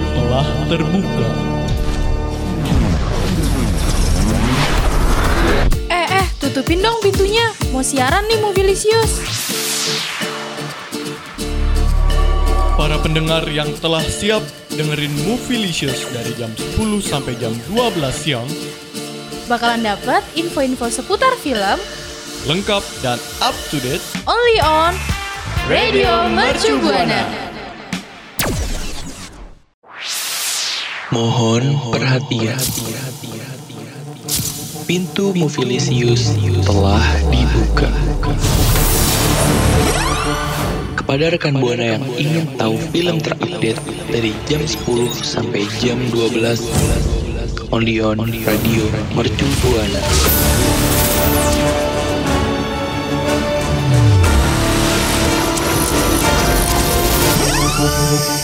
telah terbuka. Eh, eh, tutupin dong pintunya. Mau siaran nih Mobilisius. Para pendengar yang telah siap dengerin Movielicious dari jam 10 sampai jam 12 siang, Bakalan dapat info-info seputar film lengkap dan up to date only on Radio Mercu Buana. Mohon perhatian. Pintu Movilisius telah dibuka. Kepada rekan Buana yang ingin tahu film terupdate dari jam 10 sampai jam 12 only on Radio Mercu Buana. Only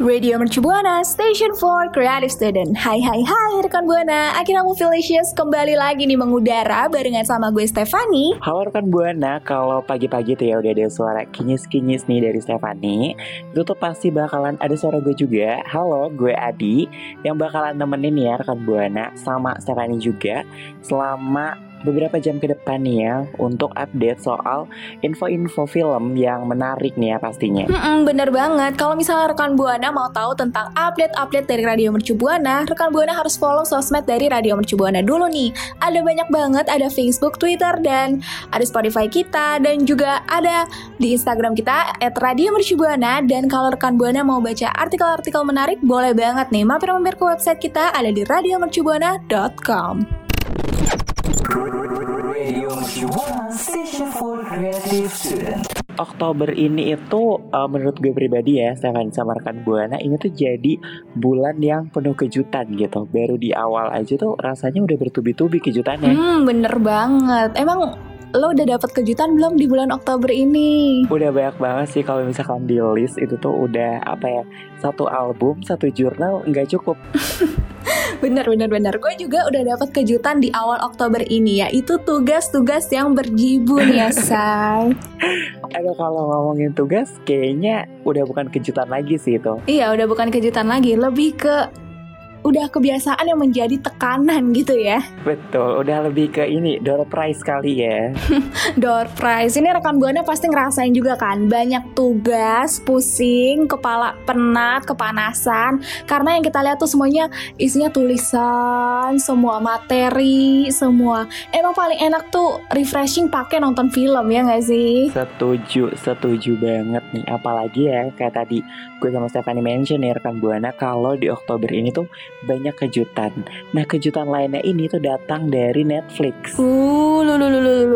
Radio Mercu Buana, Station for Creative Student. Hai hai hai rekan Buana, akhirnya Movilicious kembali lagi nih mengudara barengan sama gue Stefani. Halo rekan Buana, kalau pagi-pagi tuh ya udah ada suara kinyis-kinyis nih dari Stefani Itu tuh pasti bakalan ada suara gue juga Halo, gue Adi Yang bakalan nemenin ya rekan Buana sama Stefani juga Selama beberapa jam ke depan nih ya Untuk update soal info-info film yang menarik nih ya pastinya Hmm, bener banget. Kalau misalnya rekan Buana mau tahu tentang update-update dari Radio Mercu Buana, rekan Buana harus follow sosmed dari Radio Mercu Buana dulu nih. Ada banyak banget, ada Facebook, Twitter, dan ada Spotify kita, dan juga ada di Instagram kita at Radio Mercu Buana. Dan kalau rekan Buana mau baca artikel-artikel menarik, boleh banget nih mampir-mampir ke website kita ada di radiomercubuana.com. Oktober ini itu uh, menurut gue pribadi ya Stefani sama rekan Buana ini tuh jadi bulan yang penuh kejutan gitu. Baru di awal aja tuh rasanya udah bertubi-tubi kejutannya. Hmm, bener banget. Emang lo udah dapat kejutan belum di bulan Oktober ini? Udah banyak banget sih kalau misalkan di list itu tuh udah apa ya Satu album, satu jurnal nggak cukup Bener, bener, bener. Gue juga udah dapat kejutan di awal Oktober ini, yaitu tugas-tugas yang berjibun ya, say. Aduh kalau ngomongin tugas kayaknya udah bukan kejutan lagi sih itu Iya, udah bukan kejutan lagi, lebih ke udah kebiasaan yang menjadi tekanan gitu ya. Betul, udah lebih ke ini door prize kali ya Door prize. Ini rekan buana pasti ngerasain juga kan, banyak tugas, pusing, kepala penat, kepanasan. Karena yang kita lihat tuh semuanya isinya tulisan, semua materi, semua. Emang paling enak tuh refreshing pakai nonton film ya nggak sih? Setuju, setuju banget nih Apalagi ya kayak tadi gue sama Stephanie mention ya rekan Buana Kalau di Oktober ini tuh banyak kejutan Nah kejutan lainnya ini tuh datang dari Netflix Uh, lu, lu, lu, lu, lu. Ada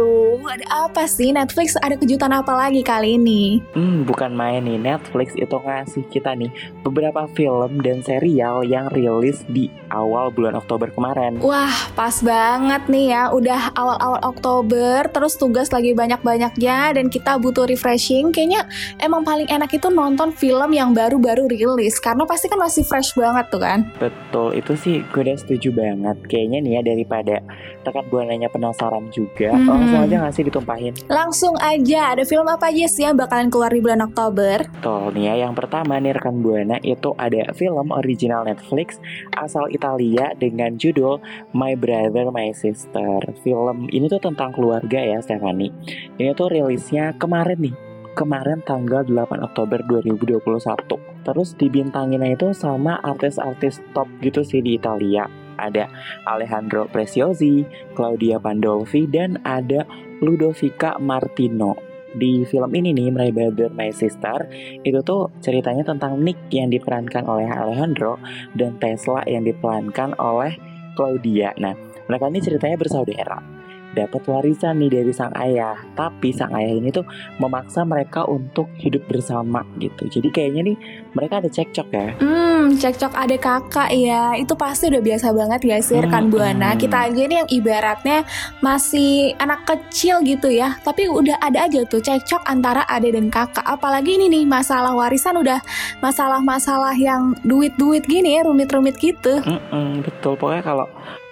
apa sih Netflix? Ada kejutan apa lagi kali ini? Hmm bukan main nih Netflix itu ngasih kita nih Beberapa film dan serial yang rilis di awal bulan Oktober kemarin Wah, pas banget nih ya. Udah awal-awal Oktober, terus tugas lagi banyak-banyaknya dan kita butuh refreshing. Kayaknya emang paling enak itu nonton film yang baru-baru rilis karena pasti kan masih fresh banget tuh kan. Betul, itu sih gue udah setuju banget Kayaknya nih ya daripada rekan Buananya penasaran juga Hmm. Langsung aja nggak sih ditumpahin Langsung aja, ada film apa aja sih yang bakalan keluar di bulan Oktober? Betul nih ya, yang pertama nih rekan Buana itu ada film original Netflix asal Italia dengan judul My Brother My Sister. Film ini tuh tentang keluarga ya Stefani. Ini tuh rilisnya kemarin nih, kemarin tanggal 8 Oktober 2021. Terus dibintanginnya itu sama artis-artis top gitu sih di Italia. Ada Alejandro Preciosi, Claudia Pandolfi, dan ada Ludovica Martino di film ini nih My Brother My Sister itu tuh ceritanya tentang Nick yang diperankan oleh Alejandro dan Tesla yang diperankan oleh Claudia. Nah, mereka ini ceritanya bersaudara. Dapat warisan nih dari sang ayah. Tapi sang ayah ini tuh memaksa mereka untuk hidup bersama gitu. Jadi kayaknya nih mereka ada cekcok ya. Hmm, cekcok adik kakak ya. Itu pasti udah biasa banget ya sih rekan Hmm, Buana. hmm. Kita aja nih yang ibaratnya masih anak kecil gitu ya. Tapi udah ada aja tuh cekcok antara adik dan kakak. Apalagi ini nih masalah warisan udah masalah-masalah yang duit-duit gini ya, rumit-rumit gitu. Mm-mm, betul. Pokoknya kalau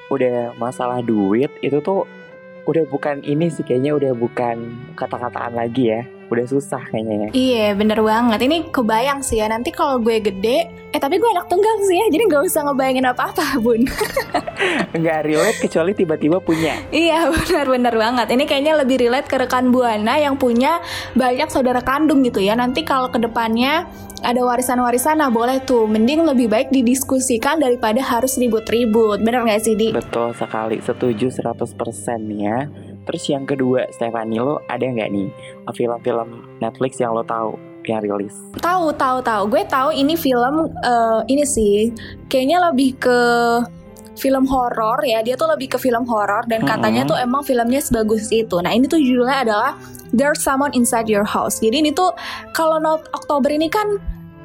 udah masalah duit itu tuh udah bukan ini sih kayaknya udah bukan kata-kataan lagi ya. Udah susah kayaknya ya. Iya bener banget Ini kebayang sih ya Nanti kalau gue gede Eh tapi gue anak tunggal sih ya Jadi gak usah ngebayangin apa-apa bun Nggak relate kecuali tiba-tiba punya. Iya benar-benar banget. Ini kayaknya lebih relate ke rekan buana yang punya banyak saudara kandung gitu ya. Nanti kalau ke depannya ada warisan-warisan, nah boleh tuh. Mending lebih baik didiskusikan daripada harus ribut-ribut. Bener nggak sih di? Betul sekali, setuju 100% nih ya. Terus yang kedua, Stephanie lo ada nggak nih film-film Netflix yang lo tahu yang rilis? Tahu, tahu, tahu. Gue tahu ini film eh, ini sih. Kayaknya lebih ke film horor ya. Dia tuh lebih ke film horor dan katanya Mm-mm. tuh emang filmnya sebagus itu. Nah, ini tuh judulnya adalah There's Someone Inside Your House. Jadi ini tuh kalau Oktober ini kan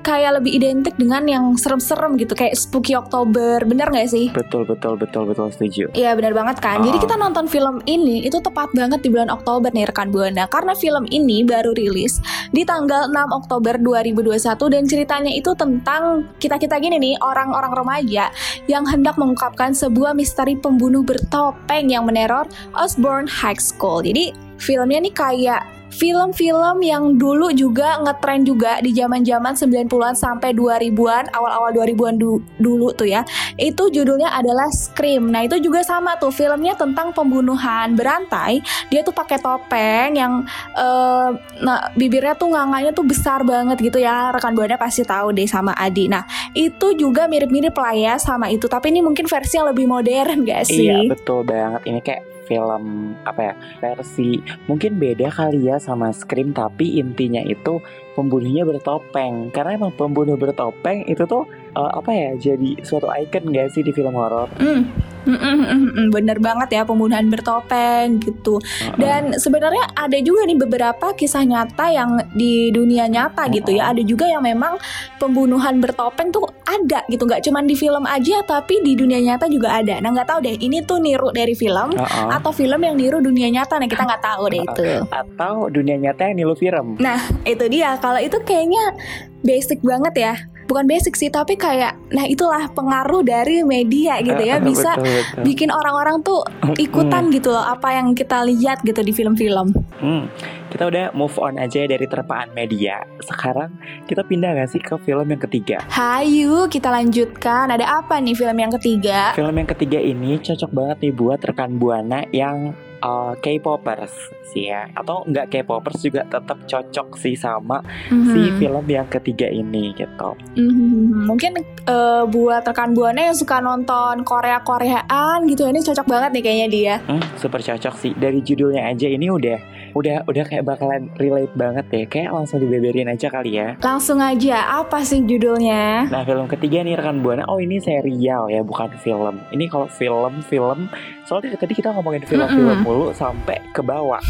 kayak lebih identik dengan yang serem-serem gitu kayak Spooky Oktober. Bener nggak sih? Betul, betul, betul, betul setuju. Iya benar banget kan. Jadi Ah. kita nonton film ini itu tepat banget di bulan Oktober nih rekan buana karena film ini baru rilis di tanggal 6 Oktober 2021 dan ceritanya itu tentang kita-kita gini nih orang-orang remaja yang hendak mengungkapkan sebuah misteri pembunuh bertopeng yang meneror Osborne High School. Jadi filmnya nih kayak film-film yang dulu juga ngetren juga di zaman-zaman 90-an sampai 2000-an, awal-awal 2000-an du- dulu tuh ya itu judulnya adalah Scream. Nah itu juga sama tuh filmnya tentang pembunuhan berantai. Dia tuh pakai topeng yang eh, nah bibirnya tuh nganganya tuh besar banget gitu ya. Rekan buana pasti tahu deh sama Adi. Nah itu juga mirip-mirip lah ya sama itu. Tapi ini mungkin versi yang lebih modern gak sih? Iya, betul banget. Ini kayak film apa ya versi mungkin beda kali ya sama Scream tapi intinya itu pembunuhnya bertopeng karena emang pembunuh bertopeng itu tuh eh, apa ya jadi suatu icon gak sih di film horor mm, mm, mm, mm, mm. bener banget ya pembunuhan bertopeng gitu. Dan sebenarnya ada juga nih beberapa kisah nyata yang di dunia nyata gitu ya. Ada juga yang memang pembunuhan bertopeng tuh ada gitu, nggak cuman di film aja tapi di dunia nyata juga ada. Nah nggak tahu deh, ini tuh niru dari film Heeh. atau film yang niru dunia nyata. Nah kita nggak tahu deh itu. atau dunia nyata yang nilu film Nah itu dia. Kalau itu kayaknya basic banget ya. Bukan basic sih, tapi kayak, nah itulah pengaruh dari media gitu ya bisa betul, betul. bikin orang-orang tuh ikutan gitu loh apa yang kita lihat gitu di film-film. Hmm, kita udah move on aja dari terpaan media sekarang kita pindah gak sih ke film yang ketiga Hayu, kita lanjutkan. Ada apa nih film yang ketiga? Film yang ketiga ini cocok banget nih buat rekan buana yang uh, K-popers sih ya, atau nggak K-popers juga tetap cocok sih sama si Mhm. film yang ketiga ini gitu. Mhm. Mungkin eh, buat rekan buana yang suka nonton Korea-Koreaan gitu, ini cocok banget nih kayaknya dia. Hmm, super cocok sih. Dari judulnya aja ini udah udah udah kayak bakalan relate banget deh. Kayak langsung dibeberin aja kali ya. Langsung aja, apa sih judulnya? Nah film ketiga nih rekan buana, oh ini serial ya bukan film. Ini kalau film film, soalnya tadi kita ngomongin film-film mulu sampai ke bawah.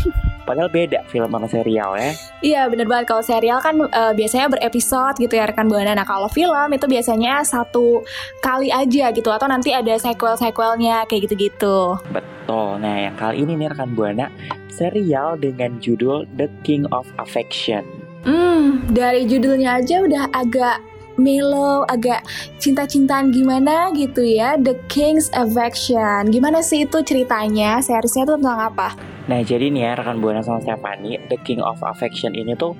Padahal beda film sama serial ya. Iya bener banget kalau serial kan eh, biasanya berepisode gitu ya rekan buana. Nah kalau film itu biasanya satu kali aja gitu atau nanti ada sequel-sequelnya kayak gitu-gitu. Betul. Nah yang kali ini nih rekan buana, serial dengan judul The King of Affection. Hmm, dari judulnya aja udah agak mellow, agak cinta-cintaan gimana gitu ya. The King's Affection. Gimana sih itu ceritanya? Seriesnya tuh tentang apa? Nah jadi nih ya rekan buana sama Stephanie, The King of Affection ini tuh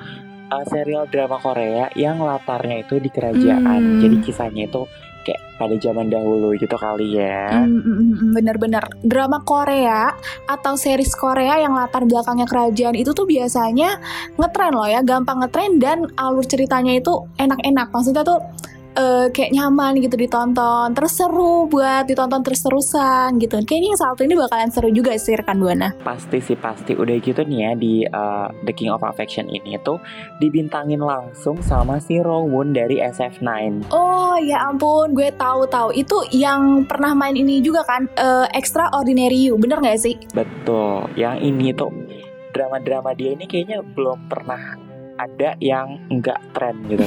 uh, serial drama Korea yang latarnya itu di kerajaan. Hmm. Jadi kisahnya itu kayak pada zaman dahulu gitu kali ya. Hmm, hmm, hmm, Bener-bener drama Korea atau series Korea yang latar belakangnya kerajaan itu tuh biasanya ngetren loh ya, gampang ngetren dan alur ceritanya itu enak-enak. Maksudnya tuh eh, kayak nyaman gitu ditonton, terus seru buat ditonton terus-terusan gitu. Kayaknya yang satu ini bakalan seru juga sih rekan Buana. Pasti sih pasti udah gitu nih ya di uh, The King of Affection ini tuh dibintangin langsung sama si Rowoon dari SF9. Oh ya ampun, gue tahu tahu itu yang pernah main ini juga kan, eh, Extraordinary You, bener nggak sih? Betul. Yang ini tuh drama-drama dia ini kayaknya belum pernah ada yang nggak tren gitu.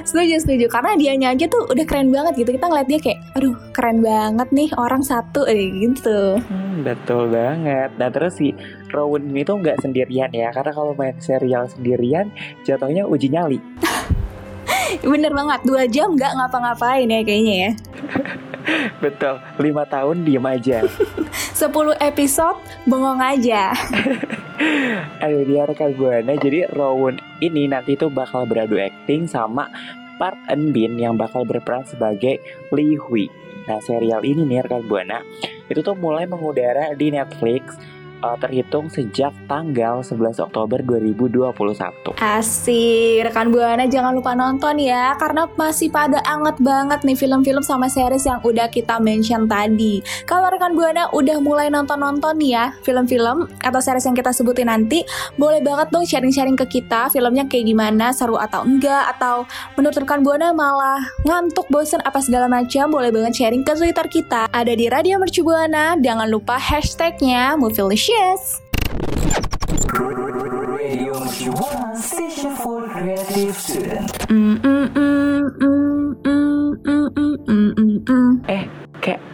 Setuju setuju karena dianya aja tuh udah keren banget gitu. Kita ngeliat dia kayak, aduh keren banget nih orang satu eh, gitu. Hmm, betul banget. Nah terus si Rowan ini tuh nggak sendirian ya, karena kalau main serial sendirian jatuhnya uji nyali. Bener banget, dua jam nggak ngapa-ngapain ya kayaknya ya. Betul, lima tahun diem aja. 10 episode bengong aja. Aduh dia rekan Buana Jadi Rowan ini nanti tuh bakal beradu acting sama Park Eun Bin yang bakal berperan sebagai Lee Hui. Nah serial ini nih rekan Buana itu tuh mulai mengudara di Netflix uh, terhitung sejak tanggal 11 Oktober 2021. Asik, rekan Buana jangan lupa nonton ya Karena masih pada anget banget nih film-film sama series yang udah kita mention tadi Kalau rekan Buana udah mulai nonton-nonton ya Film-film atau series yang kita sebutin nanti Boleh banget dong sharing-sharing ke kita Filmnya kayak gimana, seru atau enggak Atau menurut rekan Buana malah ngantuk, bosen apa segala macam Boleh banget sharing ke Twitter kita Ada di Radio Mercu Buana Jangan lupa hashtagnya Movielicious Mm, mm, mm, mm, mm, mm, mm, mm, mm, mm. Eh,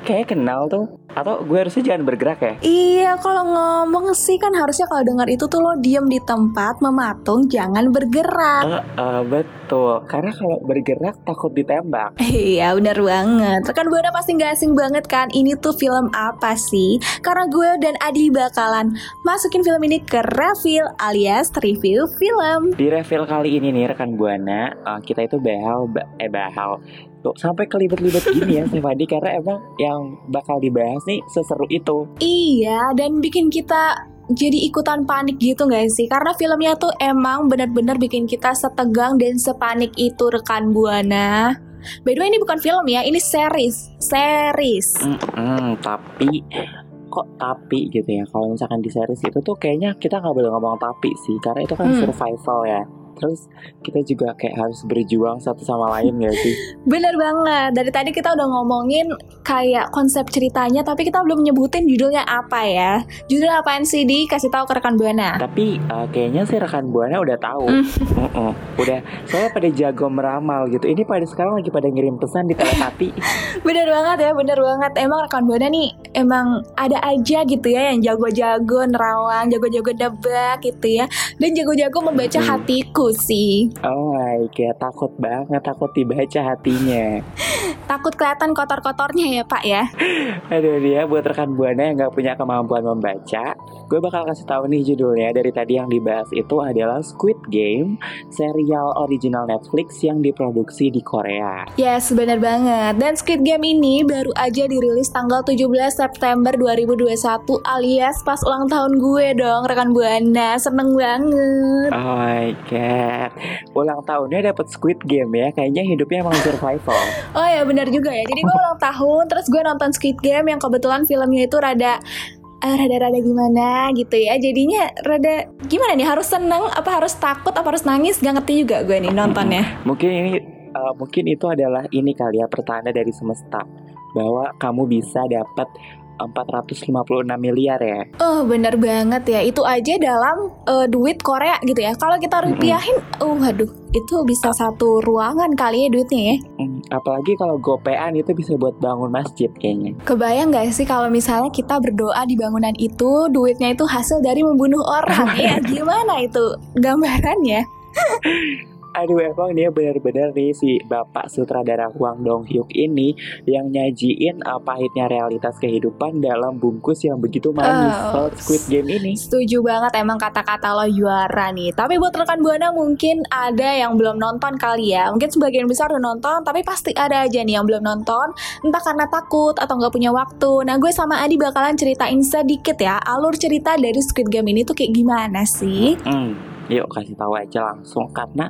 kayak kenal tuh. Atau gue harusnya jangan bergerak ya? Iya, kalau ngomong sih kan harusnya kalau dengar itu tuh lo diem di tempat, mematung, jangan bergerak. Eh, eh, betul. Karena kalau bergerak takut ditembak. Iya, bener banget. Rekan Buana pasti nggak asing banget kan, ini tuh film apa sih? Karena gue dan Adi bakalan masukin film ini ke reveal alias review film. Di reveal kali ini nih rekan Buana, eh, kita itu bahal ba- eh bahal tuh sampai kelibet-libet gini ya Stefani karena emang yang bakal dibahas nih seseru itu. Iya, dan bikin kita jadi ikutan panik gitu gak sih? Karena filmnya tuh emang bener-bener bikin kita setegang dan sepanik itu rekan Buana. By the way ini bukan film ya, ini series, series. Mm-mm, tapi kok tapi gitu ya kalau misalkan di series itu tuh kayaknya kita nggak boleh ngomong tapi sih karena itu kan Hmm. survival ya terus kita juga kayak harus berjuang satu sama lain gak sih Bener banget. Dari tadi kita udah ngomongin kayak konsep ceritanya, tapi kita belum nyebutin judulnya apa ya. Judul apaan sih di kasih tahu ke rekan Buana. tapi eh, kayaknya sih rekan buana udah tahu Hmm. Mm-mm. udah saya pada jago meramal gitu ini pada sekarang lagi pada ngirim pesan di telepati Bener banget ya, bener banget. Emang rekan Buana nih emang ada aja gitu ya yang jago-jago nerawang, jago-jago nebak gitu ya. Dan jago-jago membaca Hmm. hatiku sih. oh my god takut banget takut dibaca hatinya Takut kelihatan kotor-kotornya ya Pak ya. Aduh dia buat rekan buana yang nggak punya kemampuan membaca, gue bakal kasih tahu nih judulnya dari tadi yang dibahas itu adalah Squid Game, serial original Netflix yang diproduksi di Korea. Yes, bener banget. Dan Squid Game ini baru aja dirilis tanggal 17 September 2021 alias pas ulang tahun gue dong, rekan Buana. Seneng banget. Oh my god, ulang tahunnya dapat Squid Game ya, kayaknya hidupnya emang survival. Oh ya benar juga ya. Jadi gue ulang tahun, terus gue nonton Squid Game yang kebetulan filmnya itu rada rada-rada gimana gitu ya. Jadinya rada gimana nih? Harus seneng, apa harus takut, apa harus nangis? Gak ngerti juga gue nih nontonnya. Mungkin ini, uh, mungkin itu adalah ini kali ya pertanda dari semesta bahwa kamu bisa dapat 456 miliar ya. Oh bener banget ya. Itu aja dalam eh, duit Korea gitu ya. Kalau kita rupiahin, uh aduh itu bisa satu ruangan kali ya duitnya ya. Hmm, apalagi kalau gopean itu bisa buat bangun masjid kayaknya. Kebayang gak sih kalau misalnya kita berdoa di bangunan itu duitnya itu hasil dari membunuh orang ya gimana itu gambarannya? Aduh emang dia benar-benar nih si bapak sutradara Hwang Dong Hyuk ini yang nyajiin uh, pahitnya realitas kehidupan dalam bungkus yang begitu manis. Kalau Squid Game ini. Setuju banget emang kata-kata lo juara nih. Tapi buat rekan buana mungkin ada yang belum nonton kali ya. Mungkin sebagian besar udah nonton, tapi pasti ada aja nih yang belum nonton. Entah karena takut atau nggak punya waktu. Nah gue sama Adi bakalan ceritain sedikit ya alur cerita dari Squid Game ini tuh kayak gimana sih? Hmm, yuk kasih tahu aja langsung karena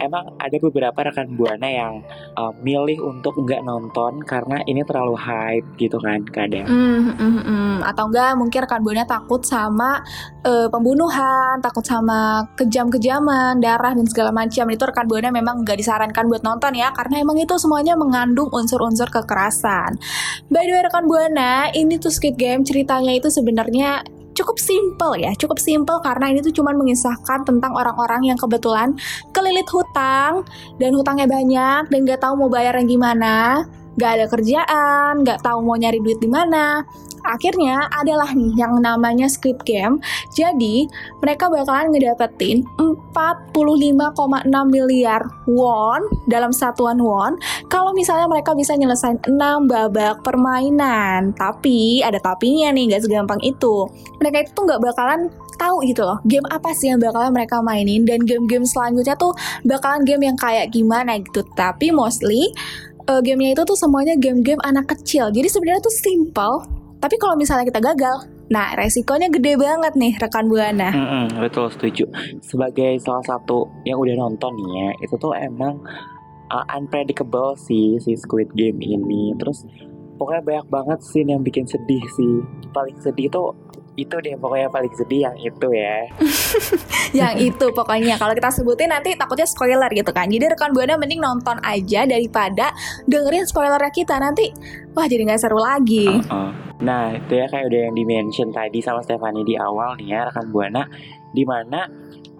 emang ada beberapa rekan buana yang uh, milih untuk nggak nonton karena ini terlalu hype gitu kan kadang. Mm, mm, mm. Atau enggak mungkin rekan buana takut sama uh, pembunuhan, takut sama kejam-kejaman, darah dan segala macam. Itu rekan buana memang nggak disarankan buat nonton ya karena emang itu semuanya mengandung unsur-unsur kekerasan. By the way rekan buana, ini tuh Squid Game ceritanya itu sebenarnya cukup simple ya, cukup simple karena ini tuh cuma mengisahkan tentang orang-orang yang kebetulan kelilit hutang dan hutangnya banyak dan gak tahu mau bayar yang gimana, gak ada kerjaan, gak tahu mau nyari duit di mana. Akhirnya adalah nih yang namanya Squid Game. Jadi mereka bakalan ngedapetin 45,6 miliar won dalam satuan won kalau misalnya mereka bisa nyelesain 6 babak permainan. Tapi ada tapinya nih, gak segampang itu. Mereka itu tuh gak bakalan tahu gitu loh game apa sih yang bakalan mereka mainin dan game-game selanjutnya tuh bakalan game yang kayak gimana gitu tapi mostly uh, gamenya itu tuh semuanya game-game anak kecil jadi sebenarnya tuh simple tapi kalau misalnya kita gagal Nah, resikonya gede banget nih rekan Buana. Mm -mm, betul setuju. Sebagai salah satu yang udah nonton ya, itu tuh emang uh, unpredictable sih si Squid Game ini. Terus pokoknya banyak banget sih yang bikin sedih sih. Paling sedih tuh itu deh pokoknya paling sedih yang itu ya. yang itu pokoknya kalau kita sebutin nanti takutnya spoiler gitu kan. Jadi rekan buana mending nonton aja daripada dengerin spoilernya kita nanti wah jadi nggak seru lagi. Uh -uh. Nah itu ya kayak udah yang dimention tadi sama Stefani di awal nih ya rekan buana, di mana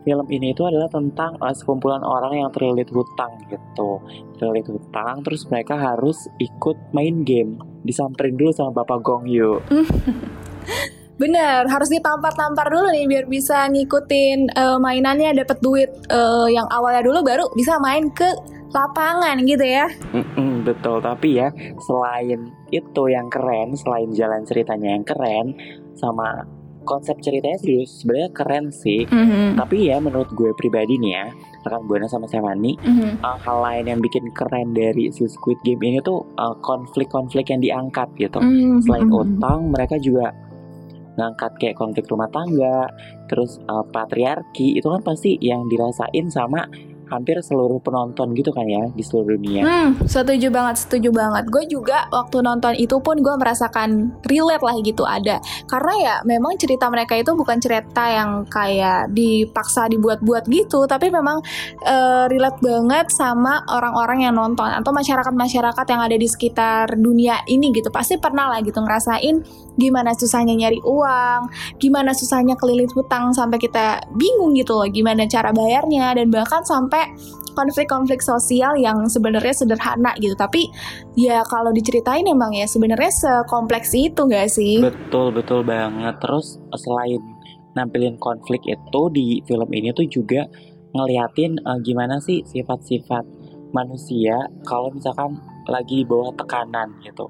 film ini itu adalah tentang uh, sekumpulan orang yang terlilit hutang gitu, terlilit hutang, terus mereka harus ikut main game, disamperin dulu sama Bapak Gong Yu. Bener, harus ditampar-tampar dulu nih biar bisa ngikutin uh, mainannya dapat duit uh, yang awalnya dulu baru bisa main ke lapangan gitu ya. Mm-mm, betul, tapi ya selain itu yang keren, selain jalan ceritanya yang keren sama konsep ceritanya sih sebenarnya keren sih. Mm-hmm. Tapi ya menurut gue pribadi nih ya, rekan buana sama Semani, mm-hmm. uh, hal lain yang bikin keren dari si Squid Game ini tuh uh, konflik-konflik yang diangkat gitu. Mm-hmm. Selain utang, mereka juga ngangkat kayak konflik rumah tangga, terus uh, patriarki itu kan pasti yang dirasain sama hampir seluruh penonton gitu kan ya di seluruh dunia. Hmm, setuju banget, setuju banget. Gue juga waktu nonton itu pun gue merasakan relate lah gitu ada. Karena ya memang cerita mereka itu bukan cerita yang kayak dipaksa dibuat-buat gitu, tapi memang uh, relate banget sama orang-orang yang nonton atau masyarakat-masyarakat yang ada di sekitar dunia ini gitu. Pasti pernah lah gitu ngerasain gimana susahnya nyari uang, gimana susahnya kelilit hutang sampai kita bingung gitu loh gimana cara bayarnya dan bahkan sampai sampai konflik-konflik sosial yang sebenarnya sederhana gitu. Tapi ya kalau diceritain emang ya sebenarnya sekompleks itu gak sih? Betul betul banget. Terus selain nampilin konflik itu di film ini tuh juga ngeliatin uh, gimana sih sifat-sifat manusia kalau misalkan lagi di bawah tekanan gitu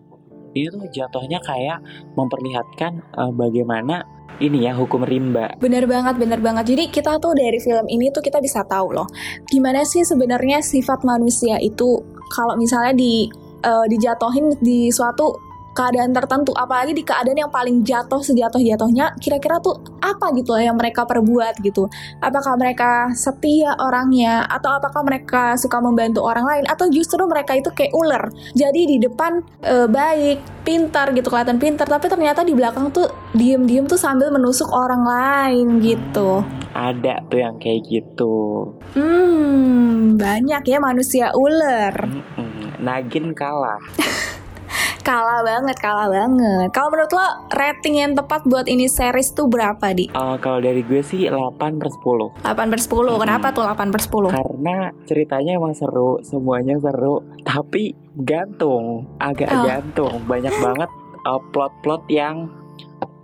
ini tuh jatuhnya kayak memperlihatkan uh, bagaimana ini ya hukum rimba. Bener banget, bener banget. Jadi kita tuh dari film ini tuh kita bisa tahu loh, gimana sih sebenarnya sifat manusia itu kalau misalnya di uh, dijatohin di suatu keadaan tertentu apalagi di keadaan yang paling jatuh sejatuh jatuhnya kira-kira tuh apa gitu loh yang mereka perbuat gitu. Apakah mereka setia orangnya atau apakah mereka suka membantu orang lain atau justru mereka itu kayak ular. Jadi di depan e, baik pintar gitu kelihatan pintar tapi ternyata di belakang tuh diem-diem tuh sambil menusuk orang lain gitu. Ada tuh yang kayak gitu. Hmm banyak ya manusia ular. Nagin kalah kalah banget, kalah banget. Kalau menurut lo rating yang tepat buat ini series tuh berapa, Di? Uh, kalau dari gue sih 8 per 10 8 per 10, hmm. kenapa tuh 8 per 10? Karena ceritanya emang seru, semuanya seru Tapi gantung, agak oh. gantung Banyak banget uh, plot-plot yang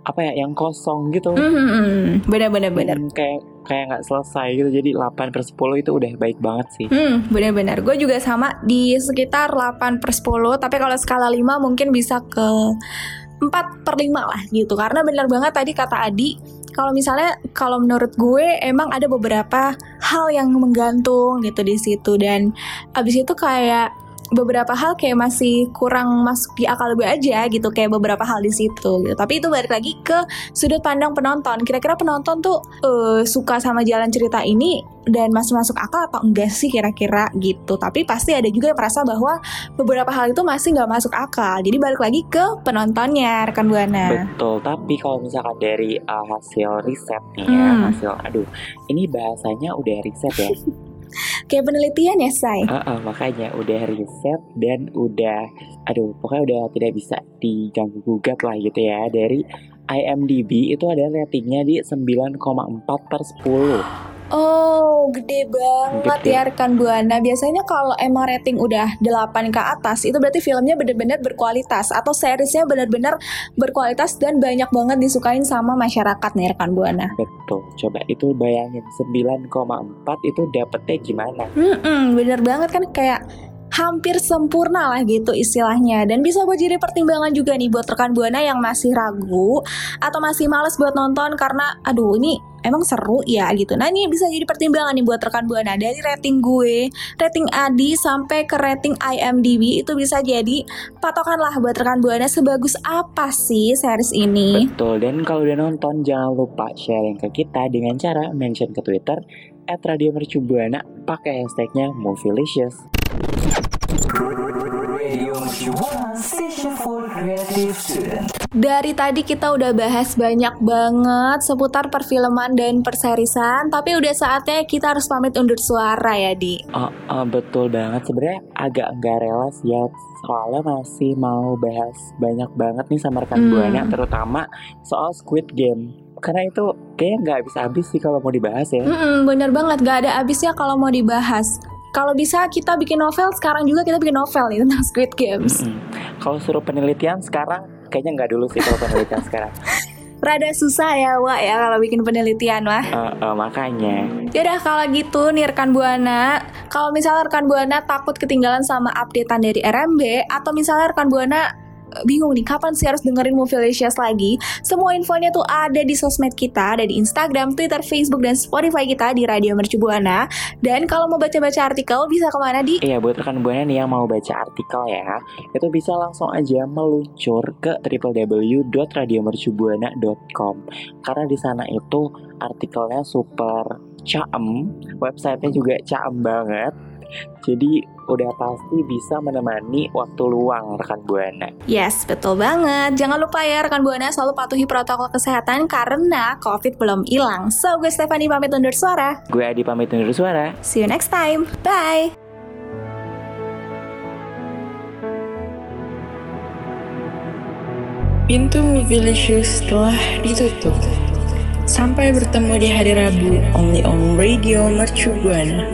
apa ya yang kosong gitu. Mm-hmm. Bener-bener bener. Hmm, kayak kayak nggak selesai gitu. Jadi 8 per 10 itu udah baik banget sih. Hmm, bener-bener. Gue juga sama di sekitar 8 per 10. Tapi kalau skala 5 mungkin bisa ke 4 per 5 lah gitu. Karena bener banget tadi kata Adi. Kalau misalnya kalau menurut gue emang ada beberapa hal yang menggantung gitu di situ dan abis itu kayak beberapa hal kayak masih kurang masuk di akal gue aja gitu kayak beberapa hal di situ gitu. Tapi itu balik lagi ke sudut pandang penonton. Kira-kira penonton tuh uh, suka sama jalan cerita ini dan masih masuk akal atau enggak sih kira-kira gitu. Tapi pasti ada juga yang merasa bahwa beberapa hal itu masih nggak masuk akal. Jadi balik lagi ke penontonnya rekan buana. Betul. Tapi kalau misalkan dari uh, hasil riset nih ya, Hmm. hasil aduh, ini bahasanya udah riset ya. Kayak penelitian ya, Say. Ah, ah, makanya udah riset dan udah aduh pokoknya udah tidak bisa diganggu gugat lah gitu ya dari IMDb itu ada ratingnya di 9,4 per 10 Oh, gede banget Gede. ya rekan Buana. Biasanya kalau emang rating udah 8 ke atas, itu berarti filmnya benar-benar berkualitas atau seriesnya benar-benar berkualitas dan banyak banget disukain sama masyarakat nih rekan Buana. Betul, coba itu bayangin 9,4 itu dapetnya gimana? Hmm, bener banget kan kayak hampir sempurna lah gitu istilahnya. Dan bisa buat jadi pertimbangan juga nih buat rekan buana yang masih ragu atau masih males buat nonton karena aduh ini emang seru ya gitu. Nah ini bisa jadi pertimbangan nih buat rekan buana. Dari rating gue rating Adi sampai ke rating IMDb itu bisa jadi patokan lah buat rekan buana sebagus apa sih series ini. Betul, dan kalau udah nonton jangan lupa sharing ke kita dengan cara mention ke Twitter at Radio Mercubuana pakai hashtagnya Movielicious. Dari tadi kita udah bahas banyak banget seputar perfilman dan perserisan, tapi udah saatnya kita harus pamit undur suara ya, Di. Oh, oh, betul banget, sebenarnya agak nggak rela sih ya soalnya masih mau bahas banyak banget nih sama rekan Hmm. Buana terutama soal Squid Game karena itu kayaknya nggak habis-habis sih kalau mau dibahas ya. Mm-mm, bener banget, gak ada habisnya kalau mau dibahas. Kalau bisa kita bikin novel, sekarang juga kita bikin novel nih tentang Squid Games. Mm-mm. Kalau suruh penelitian sekarang kayaknya nggak dulu sih kalau penelitian sekarang. Rada susah ya, Wak ya kalau bikin penelitian, Wah. Eh, eh, makanya Yaudah kalau gitu nih rekan Buana Kalau misalnya rekan Buana takut ketinggalan sama updatean dari RMB Atau misalnya rekan Buana bingung nih kapan sih harus dengerin Movielicious lagi? Semua infonya tuh ada di sosmed kita Ada di Instagram, Twitter, Facebook, dan Spotify kita di Radio Mercu Buana. Dan kalau mau baca-baca artikel bisa ke mana di? Iya buat rekan buana nih yang mau baca artikel ya Itu bisa langsung aja meluncur ke www.radiomercubuana.com Karena di sana itu artikelnya super caem Websitenya juga caem banget Jadi udah pasti bisa menemani waktu luang rekan buana Yes, betul banget. Jangan lupa ya rekan Buana selalu patuhi protokol kesehatan karena COVID belum hilang. So, gue Stefani pamit undur suara. Gue Adi pamit undur suara See you next time. Bye. Pintu Movielicious telah ditutup. Sampai bertemu di hari Rabu, only on Radio Mercu Buana.